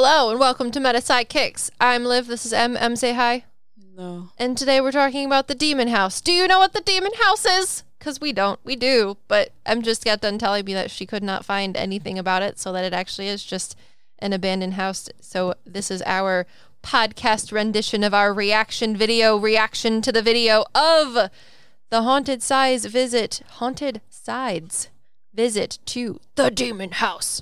Hello and welcome to Meta PsycKicks. I'm Liv. This is Em. Em. Say hi. No. And today we're talking about the Demon House. Do you know what the Demon House is? Because we don't. We do. But Em just got done telling me that she could not find anything about it, so that it actually is just an abandoned house. So this is our podcast rendition of our reaction video, reaction to the video of the Haunted Side's visit, Haunted Sides visit to the Demon House.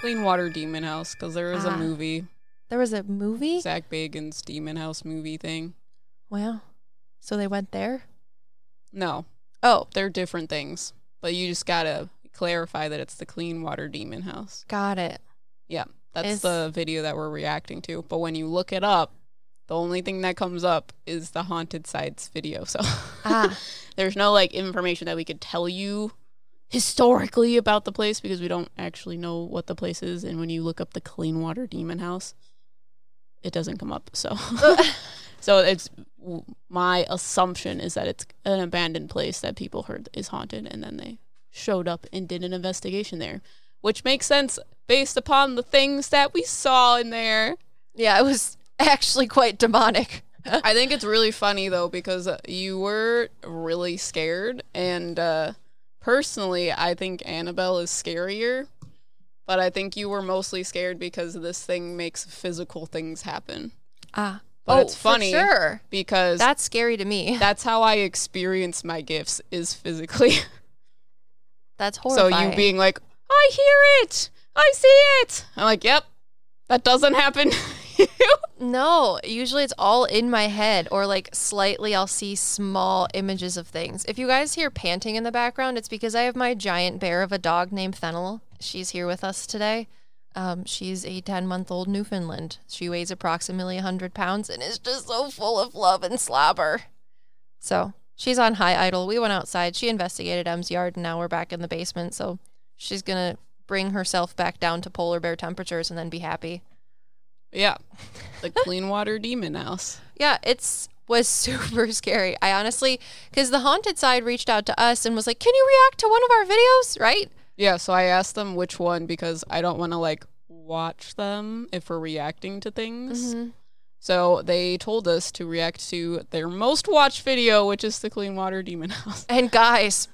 Clean Water Demon House, because there is Ah. a movie, There was a movie? Zak Bagans' Demon House movie thing. Wow. So they went there? No, Oh, they're different things, but you just gotta clarify that it's the Clean Water Demon House. got it. Yeah, that's Is- the video that we're reacting to. But when you look it up, the only thing that comes up is the Haunted Sides video. So Ah. there's no like information that we could tell you historically about the place because we don't actually know what the place is. And when you look up the Clean Water Demon House, it doesn't come up. So, so it's my assumption is that it's an abandoned place that people heard is haunted, and then they showed up and did an investigation there, which makes sense based upon the things that we saw in there. Yeah, it was actually quite demonic. I think it's really funny though because you were really scared, and uh, personally, I think Annabelle is scarier. But I think you were mostly scared because this thing makes physical things happen. Ah. But oh, it's funny sure. because That's scary to me. that's how I experience my gifts is physically. That's so you being like, I hear it, I see it. I'm like, yep, that doesn't happen. No, usually it's all in my head or like slightly I'll see small images of things. If you guys hear panting in the background, it's because I have my giant bear of a dog named Fennel. She's here with us today. Um, she's a 10 month old Newfoundland. She weighs approximately 100 pounds and is just so full of love and slobber. So she's on high idle. We went outside. She investigated Em's yard and now we're back in the basement. So she's going to bring herself back down to polar bear temperatures and then be happy. Yeah, the clean water demon house. Yeah, it's was super scary. I honestly, because the haunted side reached out to us and was like, "Can you react to one of our videos?" Right? Yeah, so I asked them which one because I don't want to like watch them if we're reacting to things. Mm-hmm. So they told us to react to their most watched video, which is the Clean Water Demon House. And guys,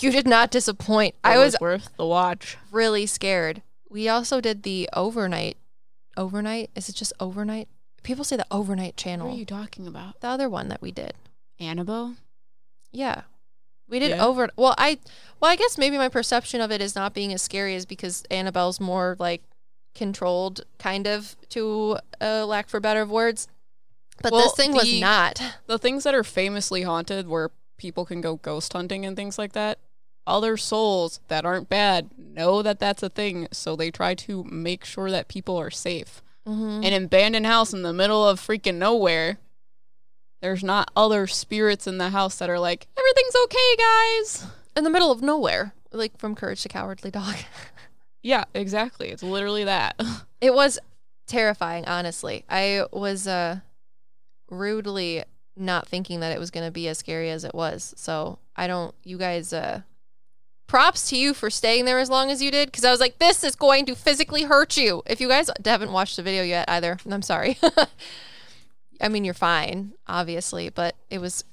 you did not disappoint. It I was worth the watch. really scared. We also did the overnight. Overnight? Is it just overnight? People say the overnight channel. What are you talking about? the other one that we did. Annabelle? Yeah. We did Yeah. over well I well I guess maybe my perception of it is not being as scary as because Annabelle's more like controlled kind of to uh, lack for better of words. But Well, this thing was not. The things that are famously haunted where people can go ghost hunting and things like that, other souls that aren't bad know that that's a thing, so they try to make sure that people are safe. Mm-hmm. An abandoned house in the middle of freaking nowhere, there's not other spirits in the house that are like, everything's okay, guys. In the middle of nowhere, like from Courage the Cowardly Dog. Yeah, exactly. It's literally that. It was terrifying, honestly. I was uh rudely not thinking that it was going to be as scary as it was. So, I don't you guys uh props to you for staying there as long as you did cuz I was like this is going to physically hurt you. If you guys haven't watched the video yet either, I'm sorry. I mean, you're fine, obviously, but it was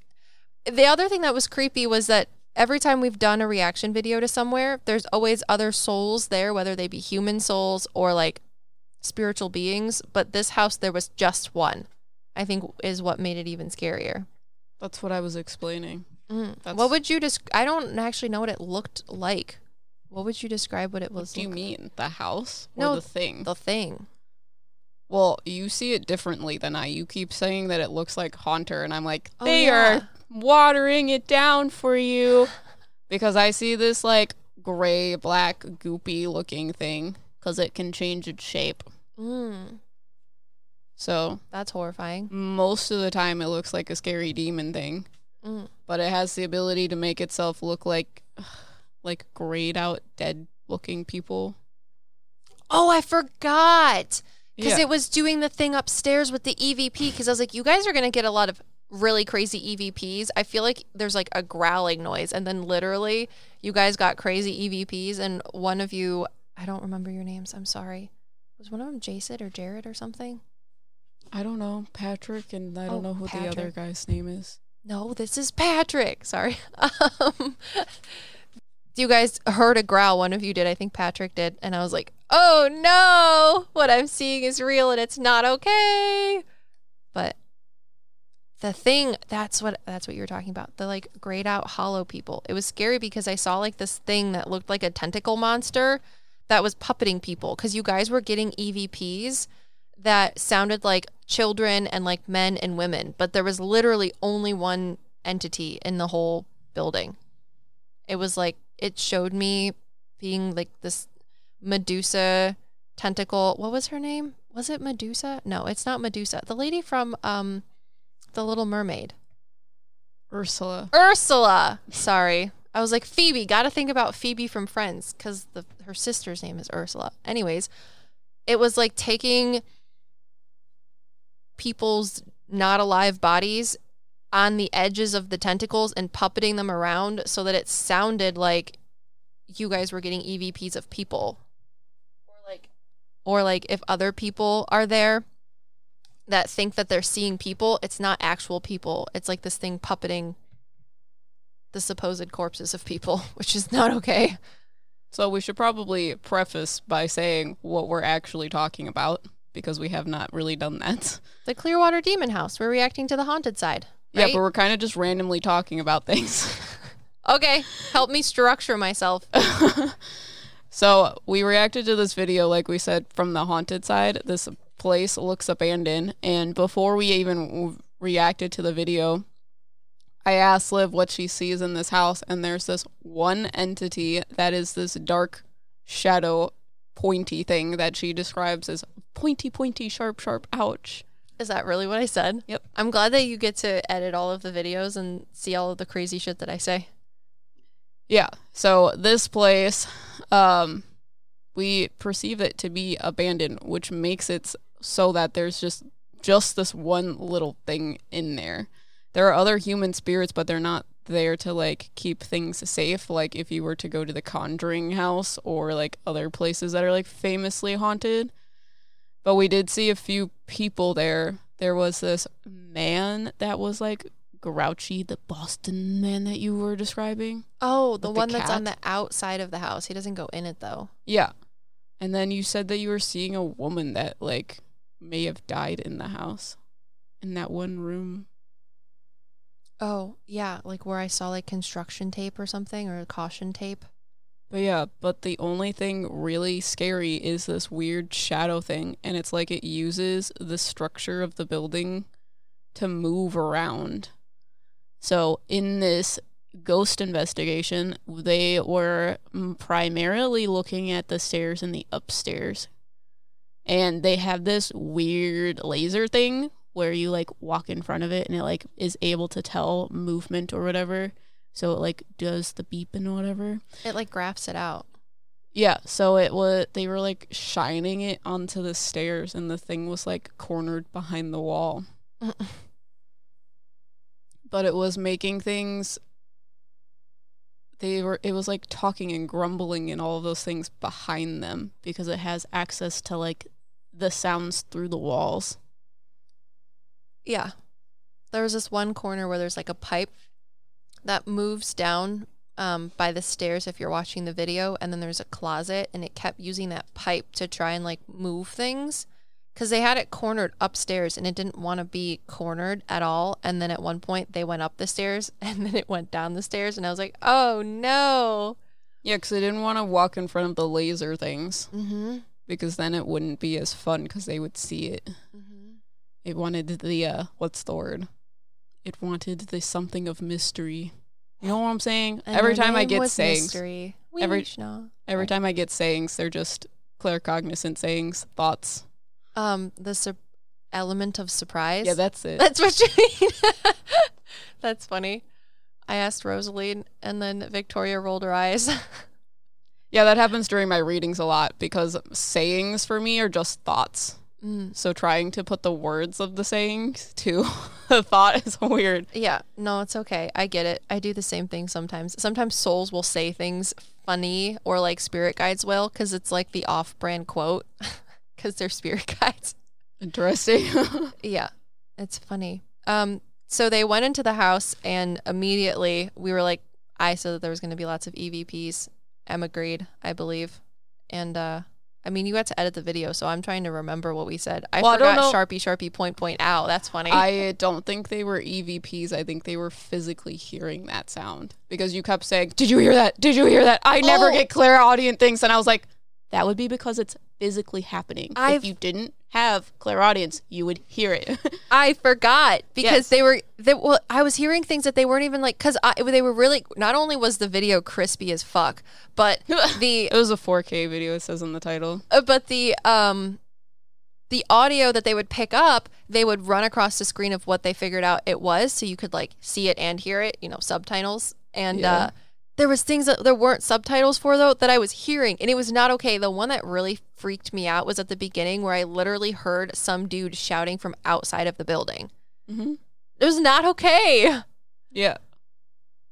the other thing that was creepy was that every time we've done a reaction video to somewhere, there's always other souls there, whether they be human souls or like spiritual beings. But this house, there was just one. I think is what made it even scarier. That's what I was explaining. Mm. What would you just? I don't actually know what it looked like. What would you describe what it What was? do you look- mean? The house? Or No, the thing? The thing. Well, you see it differently than I. You keep saying that it looks like Haunter, and I'm like, Oh, they yeah. are watering it down for you. because I see this like gray, black, goopy looking thing because it can change its shape. Mm, So that's horrifying. most of the time, it looks like a scary demon thing, Mm. but it has the ability to make itself look like like grayed out, dead looking people. Oh, I forgot. Because Yeah. it was doing the thing upstairs with the EVP. Because I was like, you guys are going to get a lot of really crazy EVPs. I feel like there's like a growling noise. And then literally, you guys got crazy EVPs. And one of you, I don't remember your names. I'm sorry. Was one of them Jason or Jared or something? I don't know Patrick, and I don't Oh, know who the other guy's name is. No, this is Patrick. Sorry. Um, you guys heard a growl. One of you did. I think Patrick did. And I was like, oh no, what I'm seeing is real and it's not okay. But the thing that's what that's what you were talking about the like grayed out hollow people it was scary because i saw like this thing that looked like a tentacle monster that was puppeting people because you guys were getting evps that sounded like children and like men and women but there was literally only one entity in the whole building it was like it showed me being like this medusa tentacle what was her name was it medusa no it's not medusa the lady from um the little mermaid Ursula. Ursula. Sorry. I was like Phoebe. Got to think about Phoebe from Friends because the her sister's name is Ursula. Anyways, it was like taking people's not alive bodies on the edges of the tentacles and puppeting them around so that it sounded like you guys were getting EVPs of people. Or like or like if other people are there that think that they're seeing people, it's not actual people. It's like this thing puppeting the supposed corpses of people, which is not okay. So we should probably preface by saying what we're actually talking about because we have not really done that. The Clearwater Demon House. We're reacting to the haunted side. Yeah, but we're kind of just randomly talking about things. Okay, help me structure myself. so we reacted to this video, like we said, from the haunted side. This place looks abandoned, and before we even reacted to the video, I asked Liv what she sees in this house, and there's this one entity that is this dark shadow pointy thing that she describes as pointy, pointy, sharp, sharp, ouch. Is that really what I said? Yep. I'm glad that you get to edit all of the videos and see all of the crazy shit that I say. Yeah. So this place, um, we perceive it to be abandoned, which makes it so that there's just just this one little thing in there. There are other human spirits, but they're not there to like keep things safe. Like if you were to go to the Conjuring house or like other places that are like famously haunted. But we did see a few people there. There was this man that was like grouchy, the Boston man that you were describing. Oh, the With the one that's on the outside of the house. He doesn't go in it though. Yeah. And then you said that you were seeing a woman that like may have died in the house. In that one room. Oh, yeah, like where I saw like construction tape or something or caution tape. But yeah, but the only thing really scary is this weird shadow thing and it's like it uses the structure of the building to move around. So in this ghost investigation, they were primarily looking at the stairs and the upstairs. And they have this weird laser thing where you like walk in front of it and it like is able to tell movement or whatever. So it like does the beep and whatever. It like graphs it out. Yeah, so it was they were like shining it onto the stairs and the thing was like cornered behind the wall. but it was making things they were it was like talking and grumbling and all of those things behind them because it has access to like the sounds through the walls. Yeah. There was this one corner where there's like a pipe that moves down um, by the stairs if you're watching the video, and then there's a closet, and it kept using that pipe to try and like move things because they had it cornered upstairs and it didn't want to be cornered at all. And then at one point they went up the stairs and then it went down the stairs, and I was like, oh no. Yeah, cuz they didn't want to walk in front of the laser things Mm-hmm. because then it wouldn't be as fun cuz they would see it. Mm-hmm. It wanted the uh what's the word? It wanted the something of mystery. You know what I'm saying? every time I get sayings, mystery. every- We know. every time I get sayings, they're just claircognizant sayings, thoughts. Um, the sur- element of surprise. Yeah, that's it. That's what you mean. That's funny. I asked Rosaline, and then Victoria rolled her eyes. Yeah, that happens during my readings a lot because sayings for me are just thoughts. Mm. So trying to put the words of the sayings to a thought is weird. Yeah, no, it's okay. I get it. I do the same thing sometimes. Sometimes souls will say things funny or like spirit guides will because it's like the off brand quote because they're spirit guides. Interesting. Yeah, it's funny. Um, so they went into the house and immediately we were like, I said that there was going to be lots of EVPs. Em agreed, I believe. And uh, I mean, you got to edit the video, so I'm trying to remember what we said. I Well, I forgot know- Sharpie, Sharpie, point, point, ow. That's funny. I don't think they were EVPs. I think they were physically hearing that sound because you kept saying, "Did you hear that? Did you hear that?" I never Oh. get clairaudient things, and I was like, "That would be because it's physically happening. I've- if you didn't have clairaudience, you would hear it." I forgot because Yes. they were they, well. I was hearing things that they weren't even like because they were really. Not only was the video crispy as fuck, but the it was a 4K video. It says in the title. uh, but the um the audio that they would pick up, they would run across the screen of what they figured out it was, so you could like see it and hear it. You know, subtitles and. Yeah. uh there was things that there weren't subtitles for though that I was hearing and it was not okay. The one that really freaked me out was at the beginning where I literally heard some dude shouting from outside of the building. Mm-hmm. It was not okay. Yeah.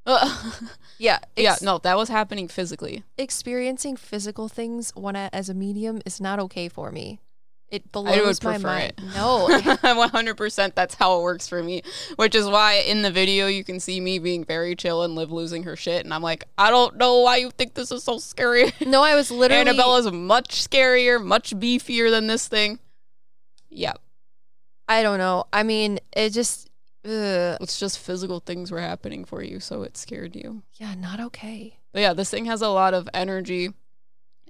Uh, Yeah. yeah. No, that was happening physically. Experiencing physical things when I, as a medium is not okay for me. It I blows would my prefer mind. it. No. 100% that's how it works for me. Which is why in the video you can see me being very chill and Liv losing her shit. And I'm like, I don't know why you think this is so scary. no, I was literally Annabelle's much scarier, much beefier than this thing. Yeah, I don't know. I mean, it just ugh. it's just physical things were happening for you, so it scared you. yeah, not okay. But yeah, this thing has a lot of energy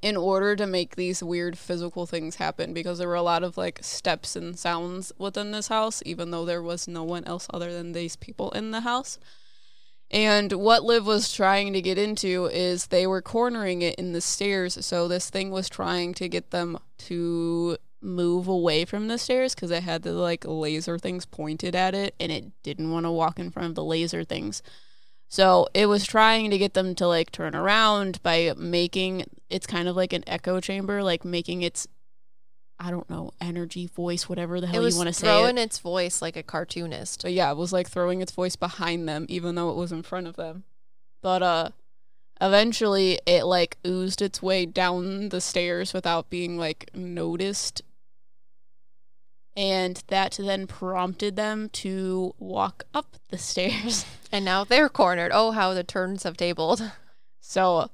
in order to make these weird physical things happen because there were a lot of like steps and sounds within this house, even though there was no one else other than these people in the house. And what Liv was trying to get into is they were cornering it in the stairs. So this thing was trying to get them to move away from the stairs because it had the like laser things pointed at it and it didn't want to walk in front of the laser things. So it was trying to get them to like turn around by making it's kind of like an echo chamber, like making its I don't know, energy voice, whatever the hell you want to say. it. throwing its voice like a cartoonist. But yeah, it was like throwing its voice behind them, even though it was in front of them. But uh eventually it like oozed its way down the stairs without being like noticed. And that then prompted them to walk up the stairs. And now they're cornered. Oh, how the turns have tabled. So,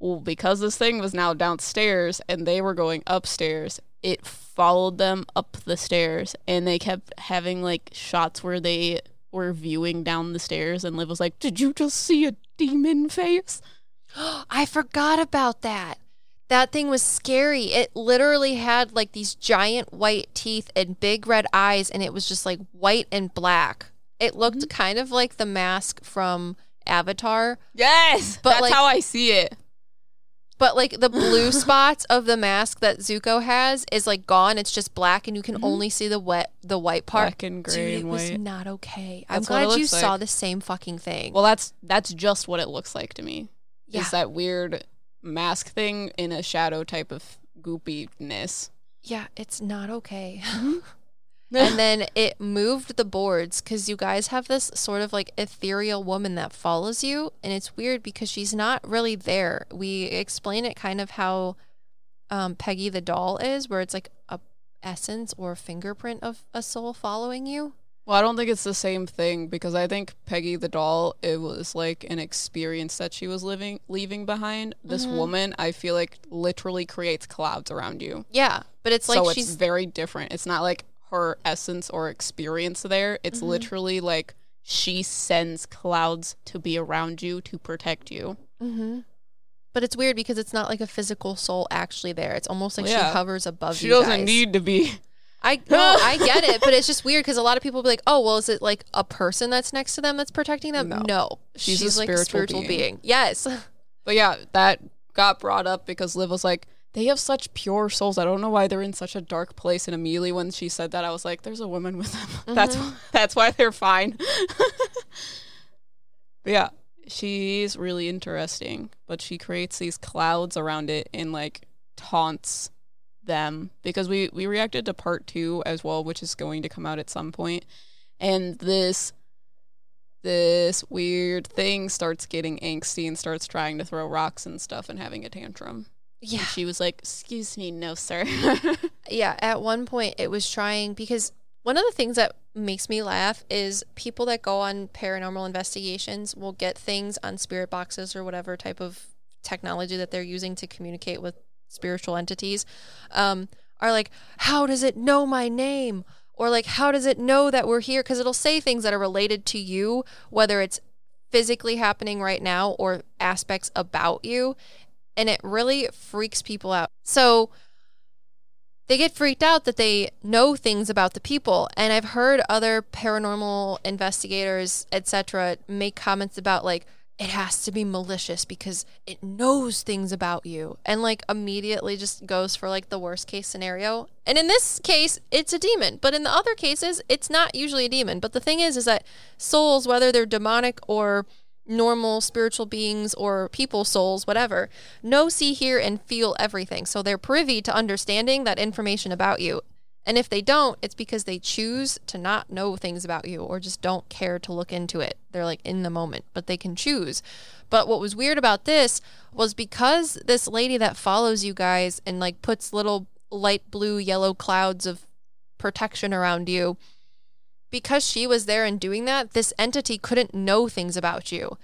well, because this thing was now downstairs and they were going upstairs, it followed them up the stairs and they kept having like shots where they were viewing down the stairs and Liv was like, Did you just see a demon face? I forgot about that. That thing was scary. It literally had like these giant white teeth and big red eyes, and it was just like white and black. It looked Mm-hmm. kind of like the mask from Avatar, Yes. But, That's like- how I see it. but like the blue spots of the mask that Zuko has is like gone. It's just black, and you can Mhm. only see the wet, the white part. Black and Dude, gray it and was white. not okay. I'm That's it glad you looks saw the same fucking thing. Well, that's that's just what it looks like to me. yeah, Is that weird mask thing in a shadow type of goopiness. yeah, it's not okay. Mm-hmm. and then it moved the boards because you guys have this sort of like ethereal woman that follows you and it's weird because she's not really there we explain it kind of how um, peggy the doll is where it's like a essence or fingerprint of a soul following you Well, I don't think it's the same thing because I think Peggy the doll it was like an experience that she was living leaving behind. This Mhm. woman, I feel like literally creates clouds around you. yeah but it's like so she's it's very different. It's not like her essence or experience there. It's Mhm. literally like she sends clouds to be around you to protect you. hmm but it's weird because it's not like a physical soul actually there it's almost like Well, she hovers above you. she doesn't guys. need to be. I no, I get it, but it's just weird because a lot of people be like, "Oh, well, is it like a person that's next to them that's protecting them?" No. she's, She's a like a spiritual spiritual being. being. Yes, But yeah, that got brought up because Liv was like, they have such pure souls. I don't know why they're in such a dark place. And immediately when she said that, I was like, there's a woman with them. That's Mhm. that's why they're fine. but yeah, she's really interesting. But she creates these clouds around it and like taunts them because we we reacted to part 2 as well which is going to come out at some point and this this weird thing starts getting angsty and starts trying to throw rocks and stuff and having a tantrum. Yeah. And she was like, "Excuse me, no, sir." Yeah, at one point it was trying because one of the things that makes me laugh is people that go on paranormal investigations will get things on spirit boxes or whatever type of technology that they're using to communicate with spiritual entities. Um, are like, how does it know my name? Or like, how does it know that we're here? Because it'll say things that are related to you, whether it's physically happening right now or aspects about you. And it really freaks people out. So, they get freaked out that they know things about the people and i've heard other paranormal investigators etc make comments about like it has to be malicious because it knows things about you and like immediately just goes for like the worst case scenario. And in this case it's a demon but in the other cases it's not usually a demon. But the thing is is that souls whether they're demonic or normal spiritual beings or people souls whatever know see hear and feel everything. So they're privy to understanding that information about you and if they don't it's because they choose to not know things about you or just don't care to look into it. They're like in the moment but they can choose. But what was weird about this was because this lady that follows you guys and like puts little light blue yellow clouds of protection around you because she was there and doing that, this entity couldn't know things about you.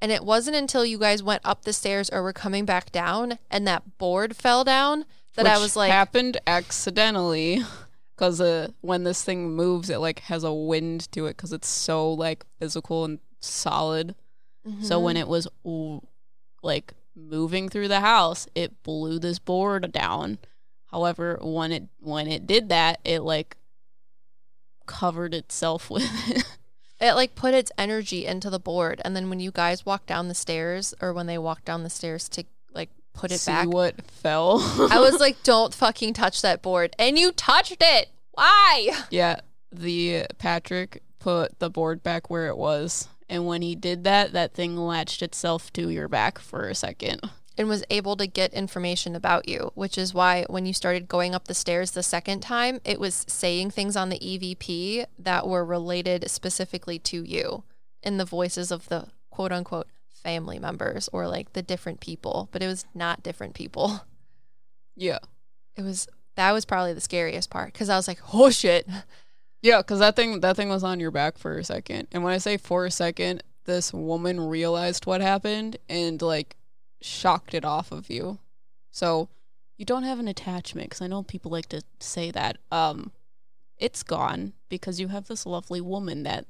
And it wasn't until you guys went up the stairs or were coming back down and that board fell down that I was like, happened accidentally because uh, when this thing moves, it like has a wind to it because it's so like physical and solid. So Mm-hmm. when it was like moving through the house, it blew this board down. However, when it when it did that, it like covered itself with it. it like put its energy into the board. And then when you guys walked down the stairs or when they walked down the stairs to put it back. See back, what fell. I was like, don't fucking touch that board. And you touched it. Why? yeah, the Patrick put the board back where it was, and when he did that, that thing latched itself to your back for a second. and was able to get information about you, which is why when you started going up the stairs the second time, it was saying things on the EVP that were related specifically to you in the voices of the quote unquote family members or like the different people, but it was not different people. Yeah. It was that was probably the scariest part because I was like, oh shit. Yeah, because that thing that thing was on your back for a second, and when I say for a second, this woman realized what happened and like shocked it off of you. So you don't have an attachment because I know people like to say that. Um, it's gone because you have this lovely woman that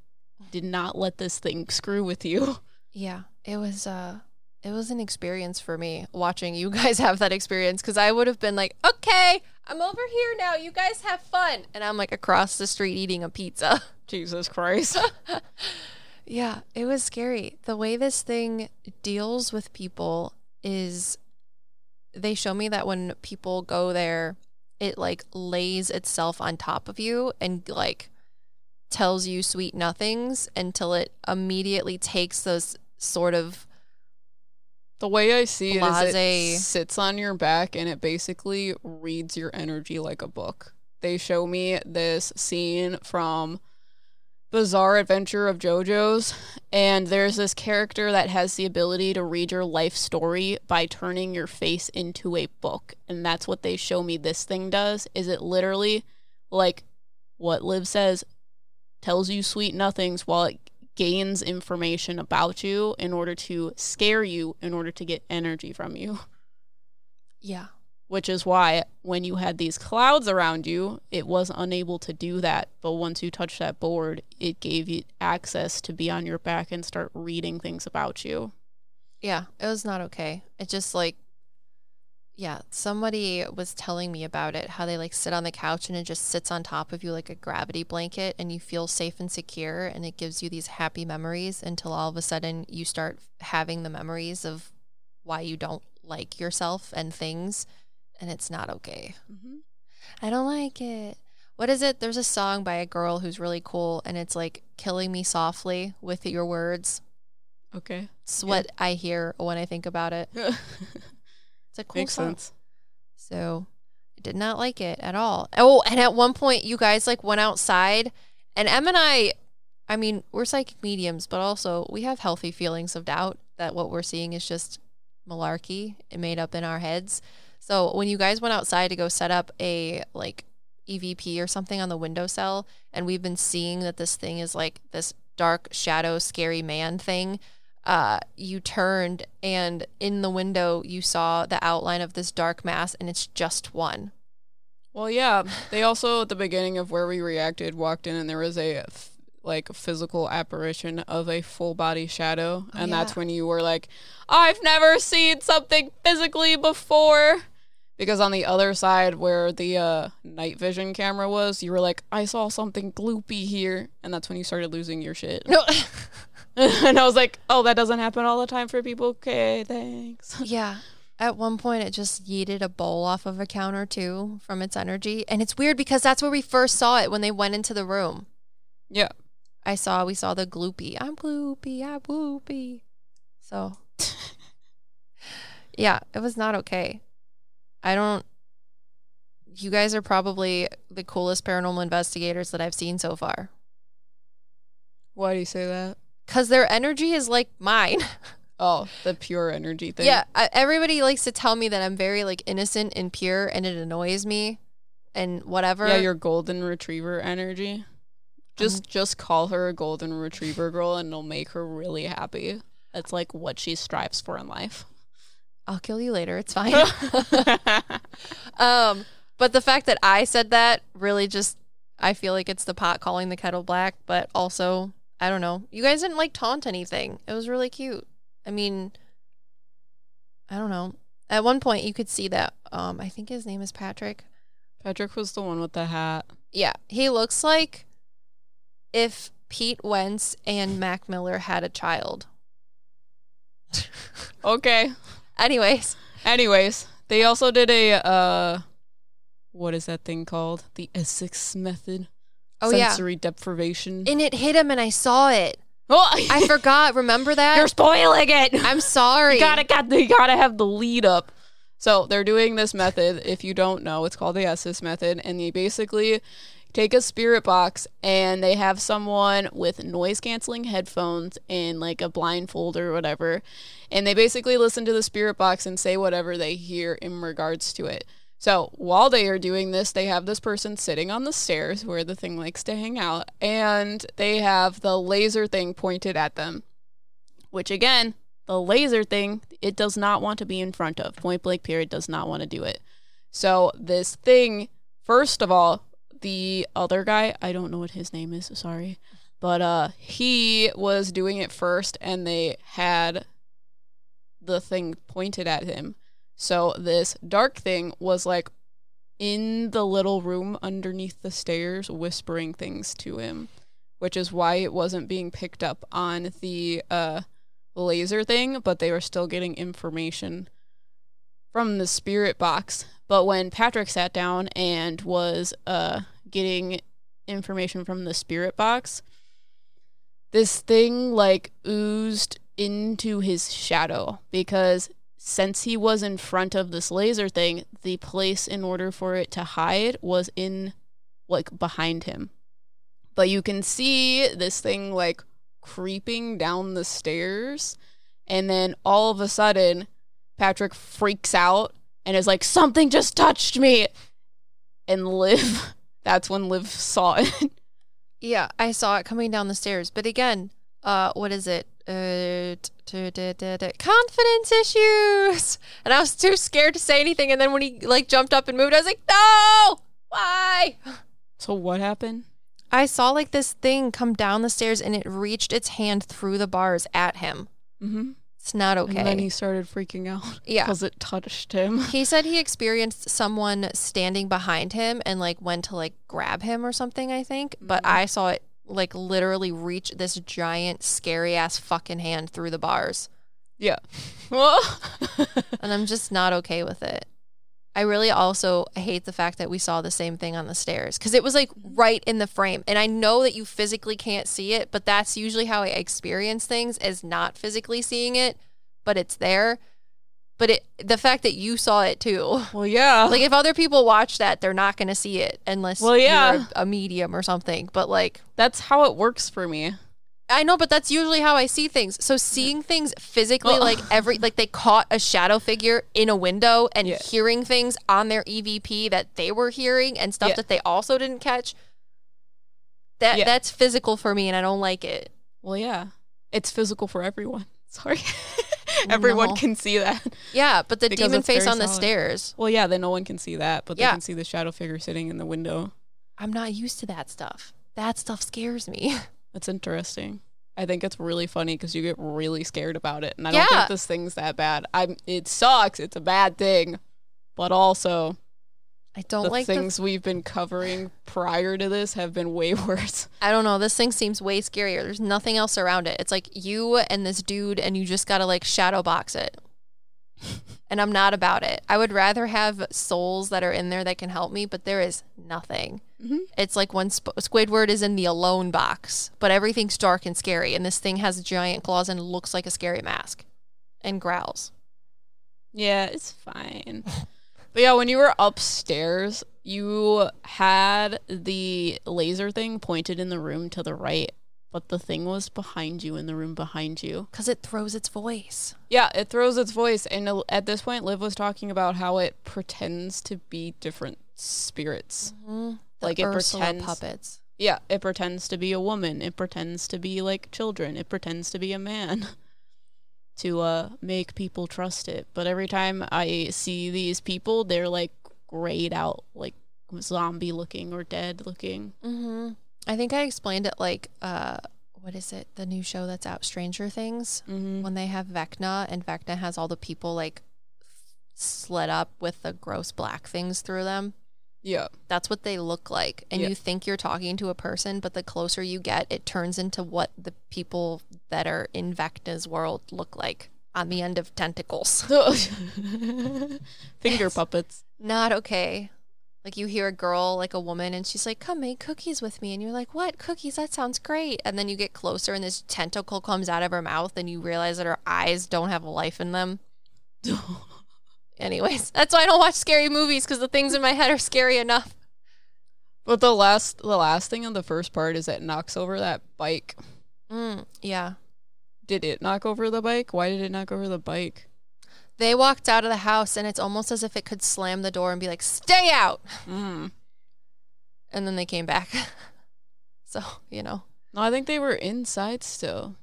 did not let this thing screw with you. Yeah, it was uh it was an experience for me watching you guys have that experience cuz I would have been like, "Okay, I'm over here now. You guys have fun." And I'm like across the street eating a pizza. Jesus Christ. yeah, it was scary. The way this thing deals with people is they show me that when people go there, it like lays itself on top of you and like tells you sweet nothings until it immediately takes those sort of The way I see it is it sits on your back and it basically reads your energy like a book. They show me this scene from Bizarre Adventure of JoJo's, and there's this character that has the ability to read your life story by turning your face into a book. And that's what they show me this thing does, is it literally like what Liv says tells you sweet nothings while it gains information about you in order to scare you in order to get energy from you yeah. which is why when you had these clouds around you it was unable to do that but once you touched that board it gave you access to be on your back and start reading things about you Yeah, it was not okay. It just like yeah, somebody was telling me about it, how they like sit on the couch and it just sits on top of you like a gravity blanket and you feel safe and secure and it gives you these happy memories until all of a sudden you start having the memories of why you don't like yourself and things and it's not okay. mm-hmm. I don't like it. What is it? There's a song by a girl who's really cool and it's like killing me softly with your words. okay It's Yeah. what I hear when I think about it. It's a cool makes song. sense So I did not like it at all. Oh, and at one point you guys like went outside and Em and I I mean, we're psychic mediums, but also we have healthy feelings of doubt that what we're seeing is just malarkey and made up in our heads. So when you guys went outside to go set up a like EVP or something on the windowsill, and we've been seeing that this thing is like this dark shadow, scary man thing. Uh, you turned and in the window you saw the outline of this dark mass, and it's just one. Well, yeah. They also at the beginning of where we reacted walked in and there was a like physical apparition of a full body shadow, Oh, and yeah. that's when you were like, "I've never seen something physically before." Because on the other side where the uh, night vision camera was, you were like, "I saw something gloopy here," and that's when you started losing your shit. No. and I was like, "Oh, that doesn't happen all the time for people." Okay, thanks. Yeah. At one point, it just yeeted a bowl off of a counter too from its energy, and it's weird because that's where we first saw it when they went into the room. Yeah. I saw we saw the gloopy. I'm gloopy. I'm gloopy. So, yeah, it was not okay. I don't. You guys are probably the coolest paranormal investigators that I've seen so far. Why do you say that? Cause their energy is like mine. Oh, the pure energy thing. Yeah, I, everybody likes to tell me that I'm very like innocent and pure, and it annoys me, and whatever. Yeah, your golden retriever energy. Just just call her a golden retriever girl and it'll make her really happy. That's like what she strives for in life. I'll kill you later. It's fine. um, but the fact that I said that really just, I feel like it's the pot calling the kettle black. But also, I don't know. You guys didn't like taunt anything. It was really cute. I mean, I don't know. At one point, you could see that. Um, I think his name is Patrick. Patrick was the one with the hat. Yeah, he looks like if Pete Wentz and Mac Miller had a child. Okay. Anyways, Anyways, they also did a uh what is that thing called? The Estes method. Oh, yeah. Sensory deprivation. and it hit him, and I saw it. oh, I forgot. Remember that? You're spoiling it. I'm sorry. You gotta got you gotta have the lead up. So they're doing this method. If you don't know, it's called the Estes method, and they basically take a spirit box and they have someone with noise canceling headphones and like a blindfold or whatever, and they basically listen to the spirit box and say whatever they hear in regards to it. So while they are doing this, they have this person sitting on the stairs where the thing likes to hang out, and they have the laser thing pointed at them. Which again, the laser thing, it does not want to be in front of. Point blank period does not want to do it. So this thing, first of all, the other guy, I don't know what his name is, sorry. But uh he was doing it first and they had the thing pointed at him. So this dark thing was like in the little room underneath the stairs whispering things to him, which is why it wasn't being picked up on the uh laser thing, but they were still getting information from the spirit box. But when Patrick sat down and was uh getting information from the spirit box, this thing like oozed into his shadow because since he was in front of this laser thing, the place in order for it to hide was in like behind him. But you can see this thing like creeping down the stairs and then all of a sudden Patrick freaks out and is like something just touched me and Liv that's when Liv saw it. Yeah, I saw it coming down the stairs. But again, uh, what is it? Uh, confidence issues. And I was too scared to say anything. And then when he like jumped up and moved, I was like, no, why? so what happened? I saw like this thing come down the stairs and it reached its hand through the bars at him. Mm-hmm. It's not okay. And then he started freaking out yeah. because it touched him. He said he experienced someone standing behind him and like went to like grab him or something, I think. But Mhm. I saw it like literally reach this giant, scary ass fucking hand through the bars. Yeah. And I'm just not okay with it. I really also hate the fact that we saw the same thing on the stairs because it was like right in the frame. And I know that you physically can't see it, but that's usually how I experience things is not physically seeing it, but it's there. But it the fact that you saw it too. Well, yeah. Like if other people watch that, they're not going to see it unless Well, yeah. you're a, a medium or something. But like that's how it works for me. I know, but that's usually how I see things. So seeing things physically, like every like they caught a shadow figure in a window and Yeah. hearing things on their EVP that they were hearing and stuff Yeah. that they also didn't catch. That Yeah. that's physical for me, and I don't like it. Well, yeah. It's physical for everyone. Sorry. everyone No. can see that. Yeah, but the Because demon face on the stairs. Well, yeah, then no one can see that, but they can see the shadow figure sitting in the window. I'm not used to that stuff. That stuff scares me. That's interesting. I think it's really funny because you get really scared about it, and I don't think this thing's that bad. I'm. It sucks. It's a bad thing, but also I don't the like things the. we've been covering prior to this have been way worse. I don't know. This thing seems way scarier. There's nothing else around it. It's like you and this dude, and you just gotta like shadow box it. and I'm not about it. I would rather have souls that are in there that can help me, but there is nothing. Mhm. It's like when Sp- Squidward is in the alone box, but everything's dark and scary, and this thing has giant claws and looks like a scary mask, and growls. Yeah, it's fine. but yeah, when you were upstairs, you had the laser thing pointed in the room to the right, but the thing was behind you in the room behind you. Cause it throws its voice. Yeah, it throws its voice, and uh, at this point, Liv was talking about how it pretends to be different spirits. Mm-hmm. Like it Ursula pretends- puppets. Yeah, it pretends to be a woman. It pretends to be like children. It pretends to be a man. to uh make people trust it. But every time I see these people, they're like grayed out, like zombie looking or dead looking. Mm-hmm. I think I explained it like, uh, what is it? The new show that's out, Stranger Things. Mm-hmm. When they have Vecna, and Vecna has all the people like slid up with the gross black things through them. Yeah. That's what they look like. And Yeah. you think you're talking to a person, but the closer you get, it turns into what the people that are in Vecna's world look like on the end of tentacles. Finger puppets. Not okay. Like you hear a girl, like a woman, and she's like, "Come make cookies with me," and you're like, "What cookies? That sounds great." And then you get closer, and this tentacle comes out of her mouth, and you realize that her eyes don't have life in them. Anyways, that's why I don't watch scary movies because the things in my head are scary enough. But the last the last thing in the first part is that it knocks over that bike. Mm, yeah, Did it knock over the bike? Why did it knock over the bike? they walked out of the house, and it's almost as if it could slam the door and be like, "Stay out," Mm. and then they came back. so you know, No, I think they were inside still.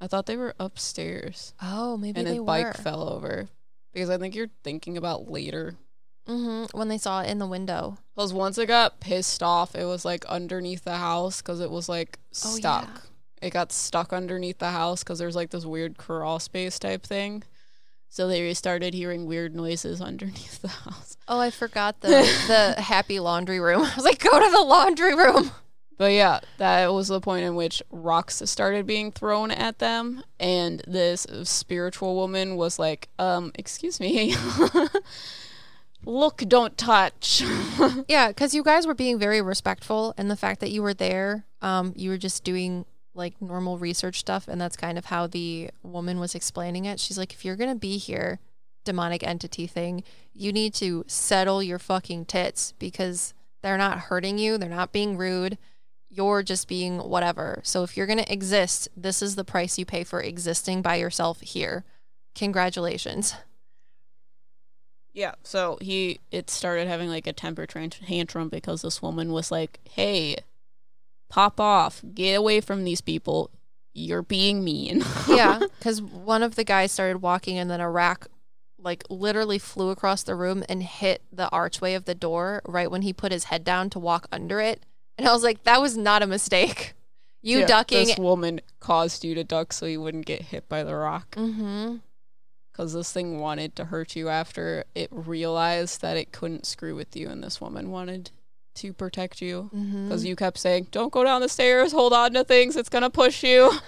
I thought they were upstairs. oh, maybe and they were bike fell over. Because I think you're thinking about later. hmm when they saw it in the window. Because once it got pissed off, it was like underneath the house because it was like Oh, stuck. yeah. It got stuck underneath the house because there's like this weird crawl space type thing. So they started hearing weird noises underneath the house. Oh, I forgot the the happy laundry room. I was like, go to the laundry room. But yeah, that was the point in which rocks started being thrown at them, and this spiritual woman was like, "Um, excuse me, look, don't touch." Yeah, because you guys were being very respectful, and the fact that you were there, um, you were just doing like normal research stuff, and that's kind of how the woman was explaining it. She's like, if you're gonna be here, demonic entity thing, you need to settle your fucking tits because they're not hurting you, they're not being rude. You're just being whatever. So if you're going to exist, this is the price you pay for existing by yourself here. Congratulations. Yeah, so he it started having like a temper tantrum because this woman was like, "Hey, pop off. Get away from these people. You're being mean." yeah, because one of the guys started walking, and then a rack, like literally flew across the room and hit the archway of the door right when he put his head down to walk under it. And I was like, that was not a mistake. You Yeah, ducking. This woman caused you to duck so you wouldn't get hit by the rock. mm-hmm. Because this thing wanted to hurt you after it realized that it couldn't screw with you, and this woman wanted to protect you. Mm-hmm. Because you kept saying, "Don't go down the stairs. Hold on to things. It's gonna push you.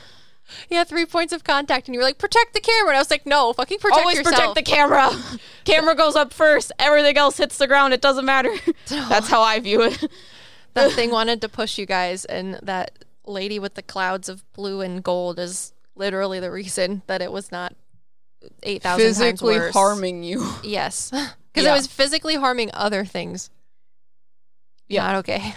Yeah, three points of contact, and you were like, protect the camera. And I was like, no, fucking protect Always yourself. protect the camera. camera goes up first. Everything else hits the ground. It doesn't matter. That's how I view it. That thing wanted to push you guys, and that lady with the clouds of blue and gold is literally the reason that it was not eight thousand times Physically worse. harming you. Yes, because Yeah. it was physically harming other things. Yeah. not okay.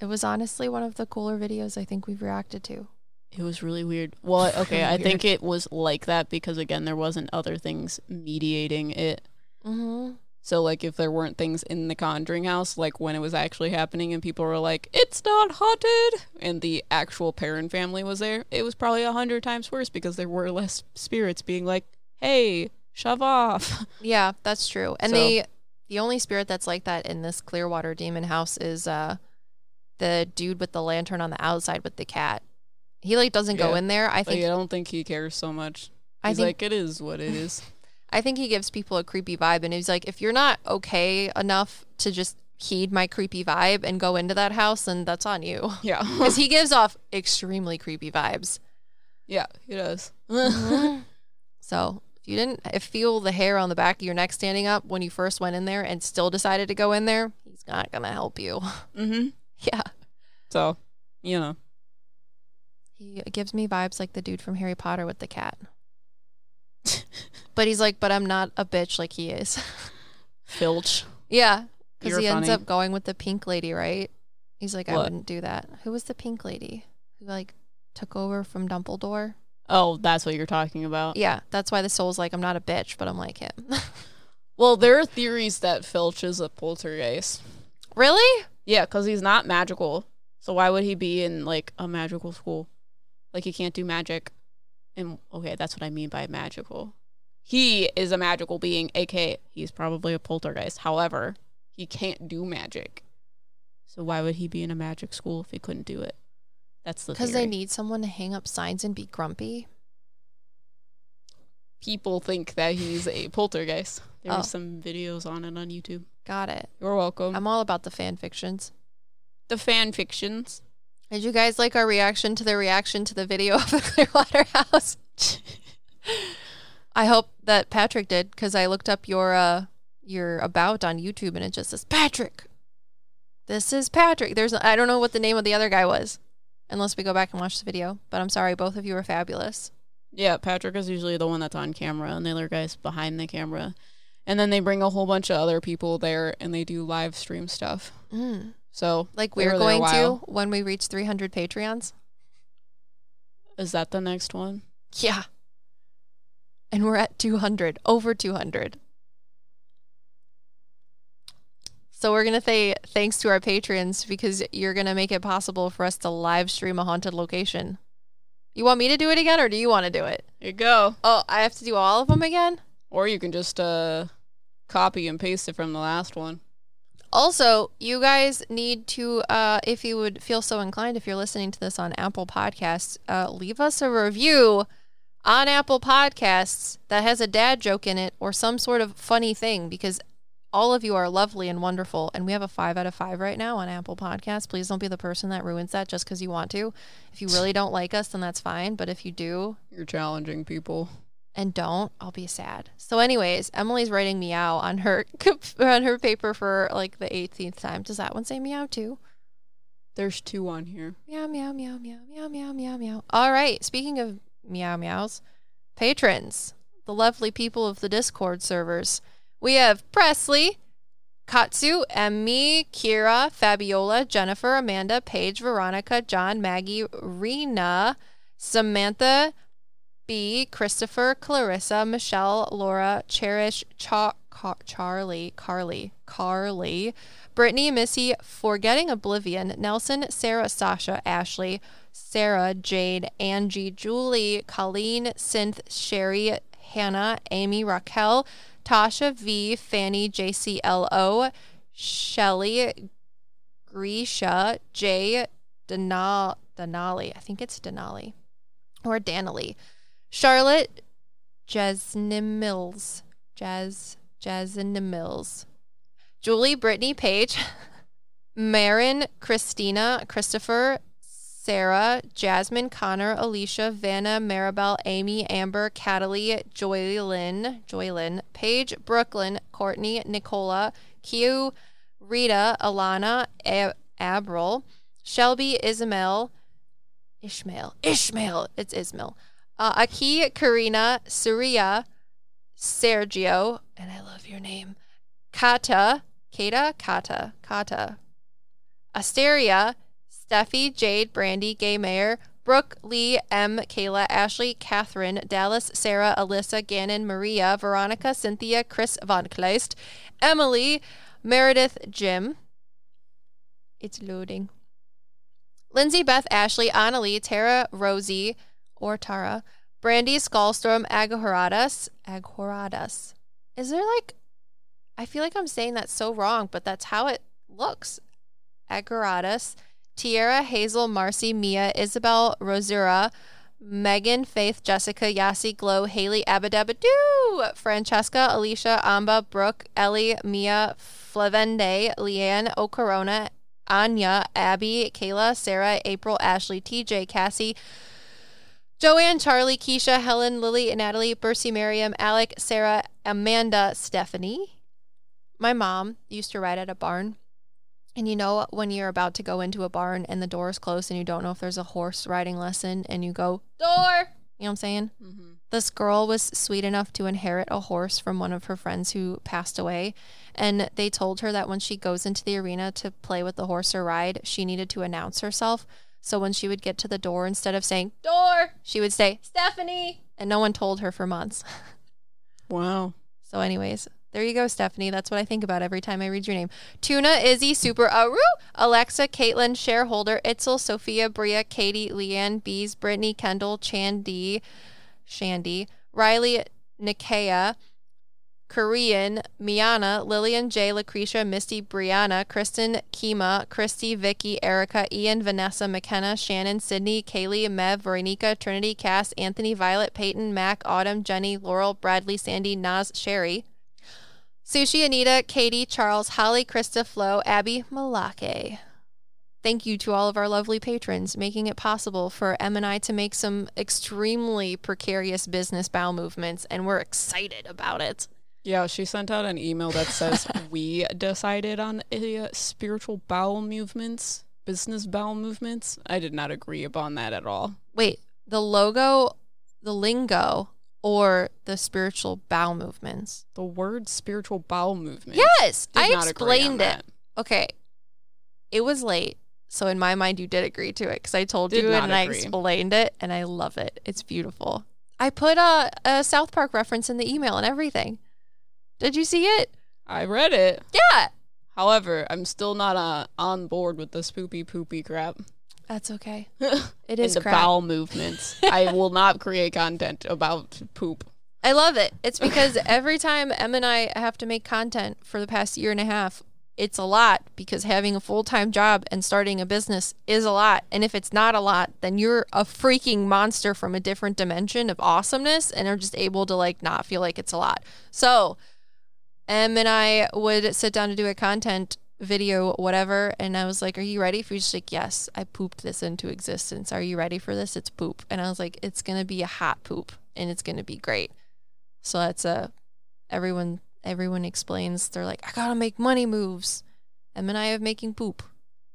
It was honestly one of the cooler videos I think we've reacted to. It was really weird. Well, okay, I think it was like that because again, there wasn't other things mediating it. Mm-hmm. So like if there weren't things in the conjuring house like when it was actually happening and people were like it's not haunted and the actual Perron family was there, it was probably a hundred times worse because there were less spirits being like, "Hey, shove off." Yeah, that's true. And So- the the only spirit that's like that in this Clearwater demon house is uh the dude with the lantern on the outside with the cat. He like doesn't go in there. I Like, think I don't think he cares so much. I He's think like it is what it is. I think he gives people a creepy vibe and he's like if you're not okay enough to just heed my creepy vibe and go into that house then that's on you. yeah. Cuz he gives off extremely creepy vibes. yeah, he does. So if you didn't feel the hair on the back of your neck standing up when you first went in there and still decided to go in there, he's not gonna help you. mhm. yeah. So, you know. He gives me vibes like the dude from Harry Potter with the cat. But he's like, but I'm not a bitch like he is. Filch. yeah. Because he ends funny. up going with the pink lady, right? He's like, I What? wouldn't do that. Who was the pink lady? Who like took over from Dumbledore? Oh, that's what you're talking about. Yeah. That's why the soul's like, I'm not a bitch, but I'm like him. Well, there are theories that Filch is a poltergeist. really? Yeah, because he's not magical. So why would he be in like a magical school? Like he can't do magic. And okay, that's what I mean by magical. He is a magical being, aka he's probably a poltergeist. However, he can't do magic. So why would he be in a magic school if he couldn't do it? That's the Because they need someone to hang up signs and be grumpy. people think that he's a poltergeist. There's Oh. some videos on it on YouTube. Got it. You're welcome. I'm all about the fan fictions. the fan fictions. Did you guys like our reaction to the reaction to the video of the Clearwater House? I hope that Patrick did because I looked up your uh your about on YouTube and it just says Patrick. This is Patrick. There's I don't know what the name of the other guy was, unless we go back and watch the video. But I'm sorry, both of you are fabulous. Yeah, Patrick is usually the one that's on camera, and the other guy's behind the camera. And then they bring a whole bunch of other people there, and they do live stream stuff. Mm. So, Like we're were there a going to when we reach 300 Patreons. is that the next one? Yeah. And we're at 200, over 200. So we're going to say thanks to our patrons because you're going to make it possible for us to live stream a haunted location. You want me to do it again or do you want to do it? Here you go. Oh, I have to do all of them again? Or you can just uh, copy and paste it from the last one. Also, you guys need to, uh, if you would feel so inclined, if you're listening to this on Apple Podcasts, uh, leave us a review on Apple Podcasts that has a dad joke in it or some sort of funny thing because all of you are lovely and wonderful. And we have a five out of five right now on Apple Podcasts. Please don't be the person that ruins that just because you want to. If you really don't like us, then that's fine. But if you do, You're challenging people. and don't, I'll be sad. So, anyways, Emily's writing meow on her on her paper for like the 18th time. Does that one say meow too? There's two on here. Meow meow meow meow meow meow meow meow. All right. Speaking of meow meows, patrons, the lovely people of the Discord servers. We have Presley, Katsu, Emmy, Kira, Fabiola, Jennifer, Amanda, Paige, Veronica, John, Maggie, Rena, Samantha, B, Christopher, Clarissa, Michelle, Laura, Cherish, Cha- Car- Charlie, Carly, Carly, Brittany, Missy, Forgetting Oblivion, Nelson, Sarah, Sasha, Ashley, Sarah, Jade, Angie, Julie, Colleen, Synth, Sherry, Hannah, Amy, Raquel, Tasha, V, Fanny, JCLO, Shelly, Grisha, Jay, Denal, Denali. I think it's Denali or Danily. Charlotte, Jasmine Mills, Jazz, Jasmine Mills, Julie, Brittany, Page, Marin, Christina, Christopher, Sarah, Jasmine, Connor, Alicia, Vanna, Maribel, Amy, Amber, Cataly, Joylyn, Joylyn, Paige, Brooklyn, Courtney, Nicola, Q, Rita, Alana, A- Abril, Shelby, Ismail, Ishmael, Ishmael, it's Ismail, Uh, Aki, Karina, Surya, Sergio, and I love your name, Kata, Kata, Kata, Kata, Asteria, Steffi, Jade, Brandy, Gay Mayer, Brooke, Lee, M, Kayla, Ashley, Catherine, Dallas, Sarah, Alyssa, Gannon, Maria, Veronica, Cynthia, Chris Von Kleist, Emily, Meredith, Jim. It's loading. Lindsay, Beth, Ashley, Annalie, Tara, Rosie, or Tara, Brandy, Skullstorm, Aghoradas, Aghoradas. Is there like, I feel like I'm saying that so wrong, but that's how it looks. Aghoradas, Tierra, Hazel, Marcy, Mia, Isabel, Rosura, Megan, Faith, Jessica, Yassi, Glow, Haley, Abadabadoo, Francesca, Alicia, Amba, Brooke, Ellie, Mia, Flavende, Leanne, Ocorona, Anya, Abby, Kayla, Sarah, April, Ashley, TJ, Cassie, Joanne, Charlie, Keisha, Helen, Lily, and Natalie, Bercy, Miriam, Alec, Sarah, Amanda, Stephanie. My mom used to ride at a barn. And you know, when you're about to go into a barn and the door is closed and you don't know if there's a horse riding lesson and you go, door, you know what I'm saying? Mm-hmm. This girl was sweet enough to inherit a horse from one of her friends who passed away. And they told her that when she goes into the arena to play with the horse or ride, she needed to announce herself. So when she would get to the door, instead of saying, door, she would say, Stephanie. And no one told her for months. Wow. So, anyways, there you go, Stephanie. That's what I think about every time I read your name. Tuna, Izzy, Super Aru, Alexa, Caitlin, Shareholder, Itzel, Sophia, Bria, Katie, Leanne, Bees, Brittany, Kendall, Chandy, Shandy, Riley, Nikea, Korean, Miana, Lillian, J, Lucretia, Misty, Brianna, Kristen, Kima, Christy, Vicky, Erica, Ian, Vanessa, McKenna, Shannon, Sydney, Kaylee, Mev, Veronica, Trinity, Cass, Anthony, Violet, Peyton, Mac, Autumn, Jenny, Laurel, Bradley, Sandy, Naz, Sherry, Sushi, Anita, Katie, Charles, Holly, Krista, Flo, Abby, Malake. Thank you to all of our lovely patrons, making it possible for Em and I to make some extremely precarious business bow movements, and we're excited about it. Yeah, she sent out an email that says we decided on uh, spiritual bowel movements, business bowel movements. I did not agree upon that at all. Wait, the logo, the lingo, or the spiritual bowel movements? The word spiritual bowel movement. Yes, I agree explained it. Okay, it was late. So in my mind, you did agree to it because I told Did you and I explained it, and I love it. It's beautiful. I put a, a South Park reference in the email and everything. Did you see it? I read it. Yeah. However, I'm still not uh, on board with the spoopy poopy crap. That's okay. It is the crap. bowel movements. I will not create content about poop. I love it. It's because every time Em and I have to make content for the past year and a half, it's a lot because having a full time job and starting a business is a lot. And if it's not a lot, then you're a freaking monster from a different dimension of awesomeness and are just able to like not feel like it's a lot. So Em and I would sit down to do a content video, whatever, and I was like, Are you ready? For She's like, Yes, I pooped this into existence. Are you ready for this? It's poop. And I was like, It's gonna be a hot poop and it's gonna be great. So that's a everyone everyone explains they're like, I gotta make money moves. Em and I have making poop.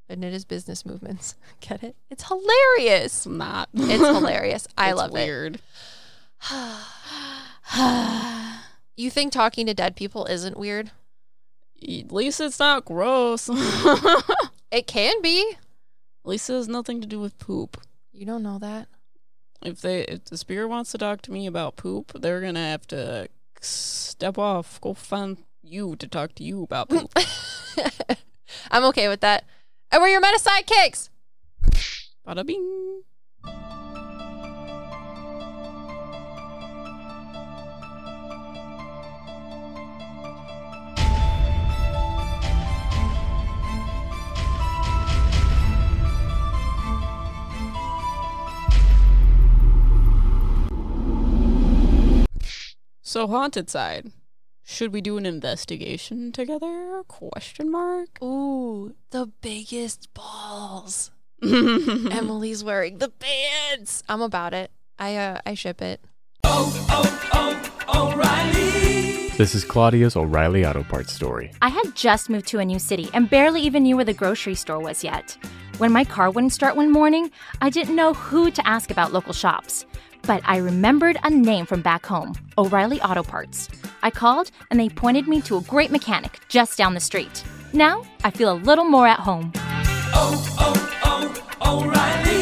And it is business movements. Get it? It's hilarious. It's not. It's hilarious. I It's love weird. it. You think talking to dead people isn't weird? At least it's not gross. It can be. At least it has nothing to do with poop. You don't know that. If they if the spirit wants to talk to me about poop, they're gonna have to step off, go find you to talk to you about poop. I'm okay with that. And we're your Meta PsycKicks. Bada bing. So haunted side. Should we do an investigation together? Question mark. Ooh, the biggest balls. Emily's wearing the pants. I'm about it. I uh I ship it. Oh, oh, oh, O'Reilly. This is Claudia's O'Reilly Auto Parts story. I had just moved to a new city and barely even knew where the grocery store was yet. When my car wouldn't start one morning, I didn't know who to ask about local shops. But I remembered a name from back home O'Reilly Auto Parts. I called and they pointed me to a great mechanic just down the street. Now I feel a little more at home. oh, oh, oh, O'Reilly.